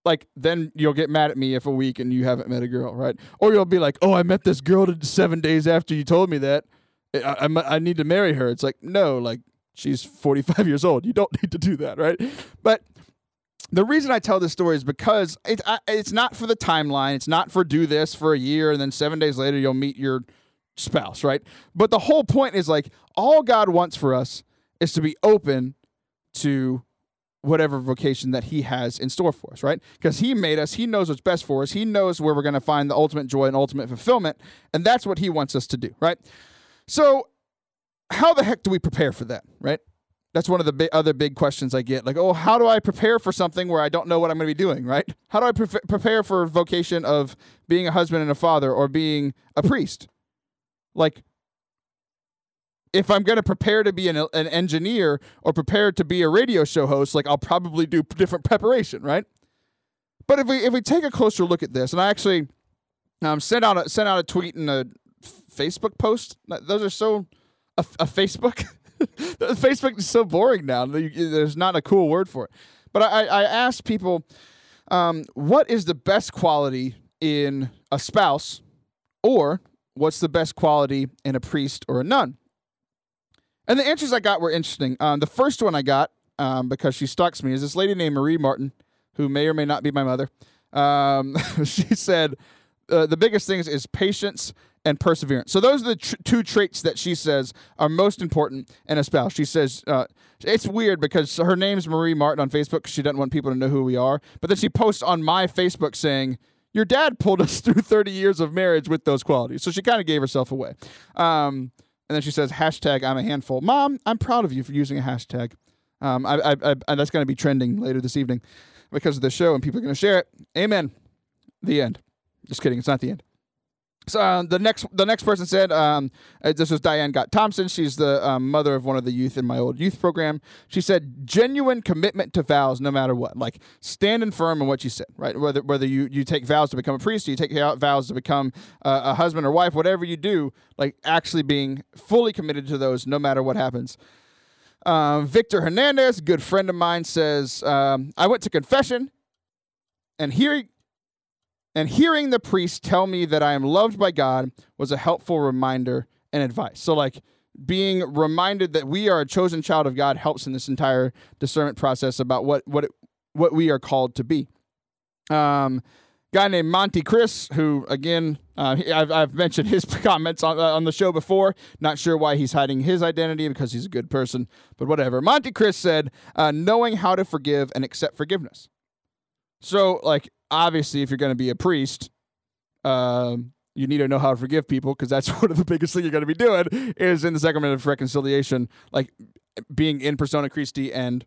like then you'll get mad at me if a week and you haven't met a girl, right? Or you'll be like, "Oh, I met this girl seven days after you told me that." I, I, I need to marry her. It's like, no, like she's 45 [laughs] years old. You don't need to do that, right? But the reason I tell this story is because it, I, it's not for the timeline. It's not for do this for a year and then seven days later you'll meet your spouse, right? But the whole point is like all God wants for us is to be open to whatever vocation that He has in store for us, right? Because He made us, He knows what's best for us, He knows where we're going to find the ultimate joy and ultimate fulfillment, and that's what He wants us to do, right? So, how the heck do we prepare for that, right? That's one of the other big questions I get. Like, oh, how do I prepare for something where I don't know what I'm going to be doing, right? How do I pre- prepare for vocation of being a husband and a father or being a priest? Like, if I'm going to prepare to be an, an engineer or prepare to be a radio show host, like I'll probably do different preparation, right? But if we if we take a closer look at this, and I actually um, sent out a, sent out a tweet and a Facebook post. Those are so a, a Facebook. [laughs] [laughs] Facebook is so boring now. There's not a cool word for it. But I, I asked people, um, what is the best quality in a spouse, or what's the best quality in a priest or a nun? And the answers I got were interesting. Um, the first one I got, um, because she stalks me, is this lady named Marie Martin, who may or may not be my mother. Um, [laughs] she said, uh, the biggest thing is, is patience and perseverance. So those are the tr- two traits that she says are most important in a spouse. She says uh, it's weird because her name's Marie Martin on Facebook because she doesn't want people to know who we are. But then she posts on my Facebook saying, "Your dad pulled us [laughs] through 30 years of marriage with those qualities." So she kind of gave herself away. Um, and then she says, "Hashtag I'm a handful." Mom, I'm proud of you for using a hashtag. Um, I, I, I, that's going to be trending later this evening because of the show, and people are going to share it. Amen. The end. Just kidding. It's not the end. So uh, the next the next person said um, uh, this was Diane Gott Thompson. She's the um, mother of one of the youth in my old youth program. She said genuine commitment to vows, no matter what. Like standing firm in what you said, right? Whether whether you you take vows to become a priest, or you take vows to become uh, a husband or wife, whatever you do, like actually being fully committed to those, no matter what happens. Um, Victor Hernandez, good friend of mine, says um, I went to confession, and here and hearing the priest tell me that I am loved by God was a helpful reminder and advice. So, like, being reminded that we are a chosen child of God helps in this entire discernment process about what what it, what we are called to be. Um, guy named Monty Chris, who again uh, I've, I've mentioned his [laughs] comments on uh, on the show before. Not sure why he's hiding his identity because he's a good person, but whatever. Monty Chris said, uh, "Knowing how to forgive and accept forgiveness." So, like, obviously, if you're going to be a priest, um, you need to know how to forgive people because that's [laughs] one of the biggest things you're going to be doing is in the sacrament of reconciliation, like being in persona Christi and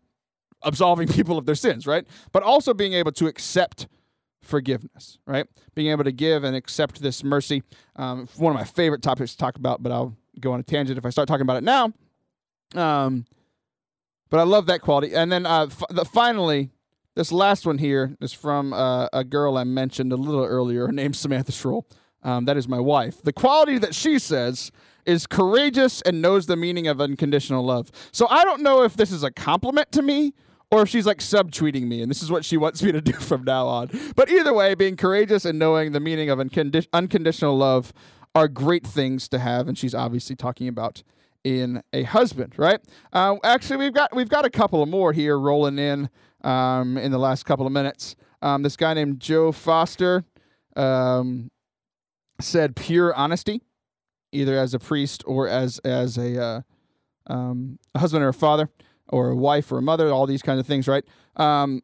absolving [laughs] people of their sins, right? But also being able to accept forgiveness, right? Being able to give and accept this mercy. Um, one of my favorite topics to talk about, but I'll go on a tangent if I start talking about it now. Um, But I love that quality. And then uh, f- the, finally, this last one here is from uh, a girl I mentioned a little earlier. named Samantha Schroll. Um, that is my wife. The quality that she says is courageous and knows the meaning of unconditional love. So I don't know if this is a compliment to me or if she's like subtweeting me and this is what she wants me to do from now on. But either way, being courageous and knowing the meaning of uncondi- unconditional love are great things to have. And she's obviously talking about in a husband, right? Uh, actually, we've got we've got a couple more here rolling in um, in the last couple of minutes. Um, this guy named Joe Foster um, said pure honesty, either as a priest or as as a, uh, um, a husband or a father or a wife or a mother, all these kinds of things, right? Um,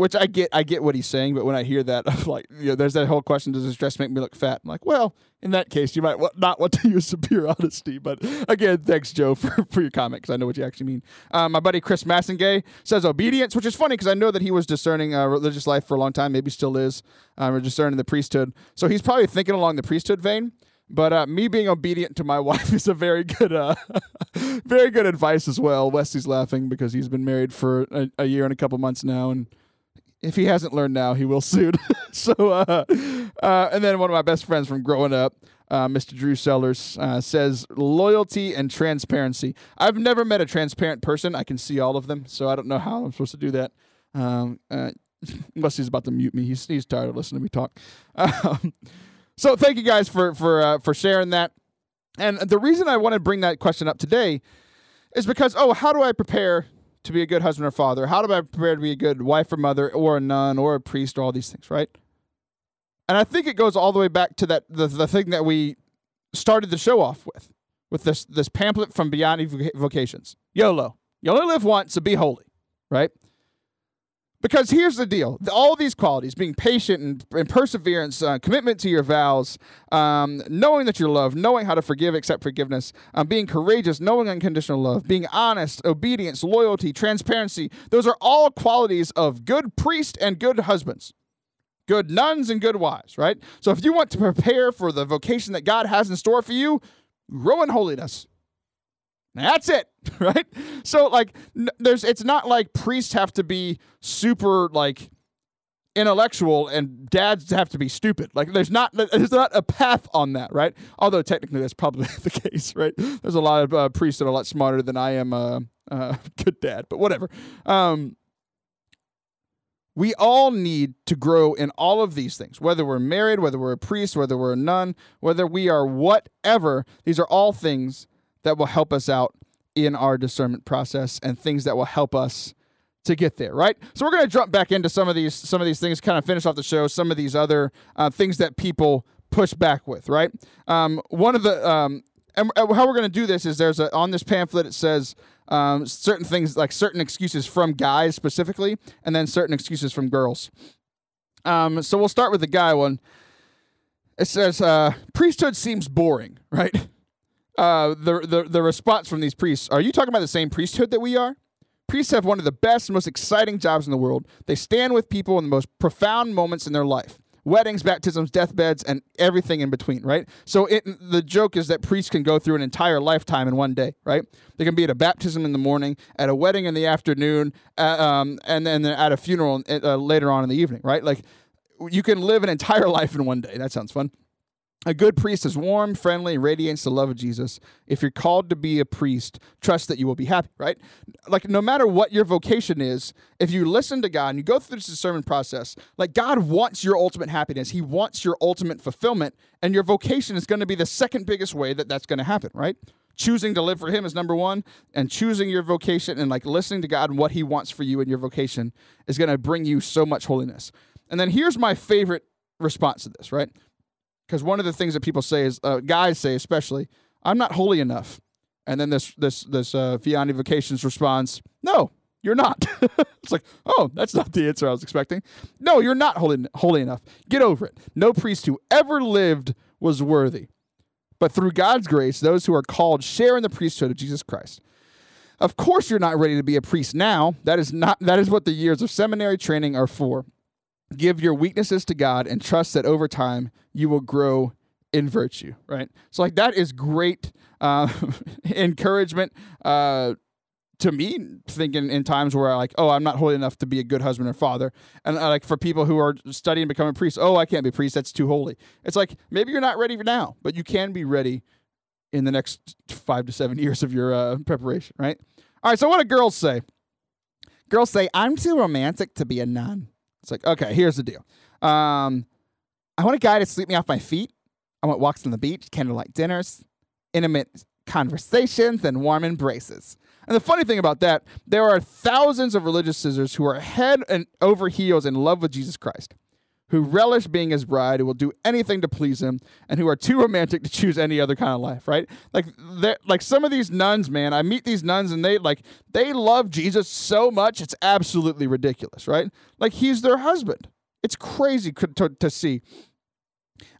which I get, I get what he's saying, but when I hear that, [laughs] I'm like, you know, there's that whole question: Does this dress make me look fat? I'm like, well, in that case, you might not want to [laughs] use pure honesty. But again, thanks, Joe, [laughs] for, for your comment because I know what you actually mean. Um, my buddy Chris Massengay says obedience, which is funny because I know that he was discerning uh, religious life for a long time, maybe still is, um, or discerning the priesthood. So he's probably thinking along the priesthood vein. But uh, me being obedient to my wife is a very good, uh, very good advice as well. Wesley's laughing because he's been married for a, a year and a couple months now, and if he hasn't learned now, he will soon. [laughs] so, uh, uh, and then one of my best friends from growing up, uh, Mr. Drew Sellers, uh, says loyalty and transparency. I've never met a transparent person. I can see all of them, so I don't know how I'm supposed to do that. Um, uh, [laughs] unless he's about to mute me, he's he's tired of listening to me talk. Um, so, thank you guys for for uh, for sharing that. And the reason I want to bring that question up today is because oh, how do I prepare to be a good husband or father? How do I prepare to be a good wife or mother or a nun or a priest or all these things, right? And I think it goes all the way back to that the, the thing that we started the show off with, with this this pamphlet from Vianney Vocations. YOLO. You only live once, so be holy, right? Because here's the deal all these qualities being patient and, and perseverance, uh, commitment to your vows, um, knowing that you're loved, knowing how to forgive, accept forgiveness, um, being courageous, knowing unconditional love, being honest, obedience, loyalty, transparency those are all qualities of good priest and good husbands, good nuns and good wives, right? So if you want to prepare for the vocation that God has in store for you, grow in holiness. That's it, [laughs] right? So like there's it's not like priests have to be super like intellectual and dads have to be stupid. Like there's not there's not a path on that, right? Although technically that's probably [laughs] the case, right? There's a lot of uh, priests that are a lot smarter than I am uh, uh [laughs] good dad, but whatever. Um we all need to grow in all of these things, whether we're married, whether we're a priest, whether we're a nun, whether we are whatever. These are all things that will help us out in our discernment process and things that will help us to get there, right? So we're going to jump back into some of these some of these things, kind of finish off the show. Some of these other uh, things that people push back with, right? Um, one of the um, and how we're going to do this is there's a on this pamphlet it says um, certain things like certain excuses from guys specifically, and then certain excuses from girls. Um, so we'll start with the guy one. It says uh, priesthood seems boring, right? Uh, the, the the response from these priests are you talking about the same priesthood that we are? Priests have one of the best, and most exciting jobs in the world. They stand with people in the most profound moments in their life weddings, baptisms, deathbeds, and everything in between, right? So it, the joke is that priests can go through an entire lifetime in one day, right? They can be at a baptism in the morning, at a wedding in the afternoon, uh, um, and then at a funeral uh, later on in the evening, right? Like you can live an entire [laughs] life in one day. That sounds fun. A good priest is warm, friendly, radiates the love of Jesus. If you're called to be a priest, trust that you will be happy, right? Like, no matter what your vocation is, if you listen to God and you go through this discernment process, like, God wants your ultimate happiness. He wants your ultimate fulfillment. And your vocation is going to be the second biggest way that that's going to happen, right? Choosing to live for Him is number one. And choosing your vocation and, like, listening to God and what He wants for you in your vocation is going to bring you so much holiness. And then here's my favorite response to this, right? Because one of the things that people say is uh, guys say especially i'm not holy enough. And then this this this uh, Vianney Vocations responds no you're not. [laughs] It's like oh that's not the answer i was expecting. No you're not holy, holy enough. Get over it. No priest who ever lived was worthy. But through god's grace those who are called share in the priesthood of jesus christ. Of course you're not ready to be a priest now. That is not that is what the years of seminary training are for give your weaknesses to God and trust that over time you will grow in virtue, right? So, like, that is great uh, [laughs] encouragement. Uh, to me thinking in times where I like, oh, I'm not holy enough to be a good husband or father, and uh, like for people who are studying to become a priest, oh, I can't be priest, that's too holy. It's like maybe you're not ready for now, but you can be ready in the next five to seven [laughs] years of your uh, preparation, right? All right. So what do girls say? Girls say I'm too romantic to be a nun. It's like okay, here's the deal. Um, I want a guy to sweep me off my feet. I want walks on the beach, candlelight dinners, intimate conversations, and warm embraces. And the funny thing about that, there are thousands of religious scissors who are head and over heels in love with Jesus Christ, who relish being his bride, who will do anything to please him, and who are too romantic to choose any other kind of life, right? Like like some of these nuns, man, I meet these nuns and they like they love Jesus so much, it's absolutely ridiculous, right? Like he's their husband. It's crazy to, to see.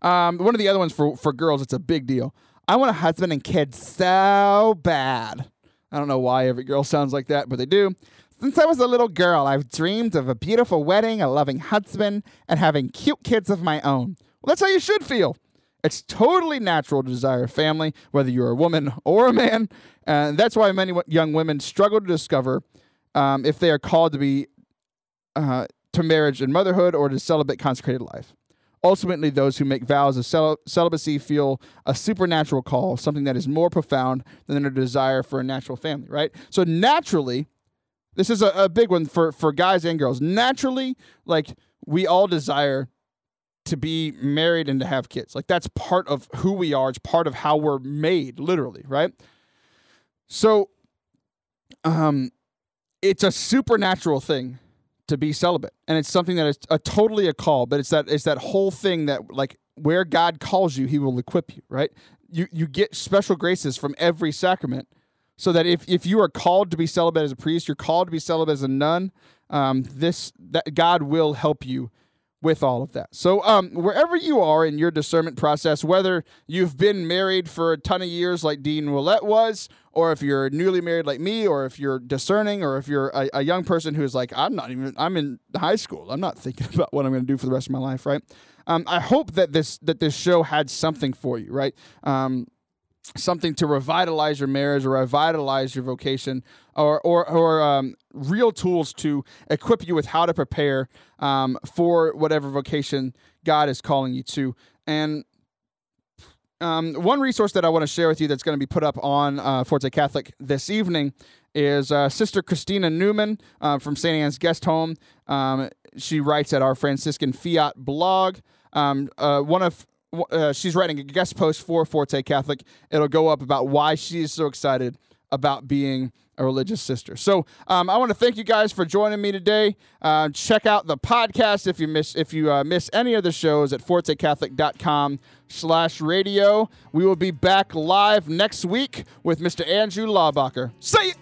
Um, one of the other ones for for girls, it's a big deal. I want a husband and kids so bad. I don't know why every girl sounds like that, but they do. Since I was a little girl, I've dreamed of a beautiful wedding, a loving husband, and having cute kids of my own. Well, that's how you should feel. It's totally natural to desire a family, whether you're a woman or a man. And that's why many young women struggle to discover um, if they are called to be uh, to marriage and motherhood or to celibate consecrated life. Ultimately, those who make vows of cel- celibacy feel a supernatural call, something that is more profound than their desire for a natural family, right? So, naturally, this is a, a big one for, for guys and girls. Naturally, like, we all desire to be married and to have kids. Like, that's part of who we are, it's part of how we're made, literally, right? So, um, it's a supernatural thing to be celibate and it's something that is a totally a call but it's that it's that whole thing that like where god calls you he will equip you right you you get special graces from every sacrament so that if, if you are called to be celibate as a priest you're called to be celibate as a nun um, this that god will help you with all of that. So, um, wherever you are in your discernment process, whether you've been married for a ton of years like Dean Ouellette was, or if you're newly married like me, or if you're discerning, or if you're a, a young person who's like, I'm not even, I'm in high school, I'm not thinking [laughs] about what I'm going to do for the rest of my life, right? Um, I hope that this that this show had something for you, right? Um, something to revitalize your marriage or revitalize your vocation or or, or um, real tools to equip you with how to prepare um, for whatever vocation God is calling you to and um, one resource that I want to share with you that's going to be put up on uh, Forte Catholic this evening is uh, Sister Christina Newman uh, from St. Anne's Guest Home. Um, she writes at our Franciscan Fiat blog. Um, uh, one of uh, she's writing a guest post for Forte Catholic. It'll go up about why she is so excited about being a religious sister. So um, I want to thank you guys for joining me today. Uh, check out the podcast if you miss if you uh, miss any of the shows at fortecatholic.com slash radio. We will be back live next week with Mr. Andrew Lawbacher. See ya!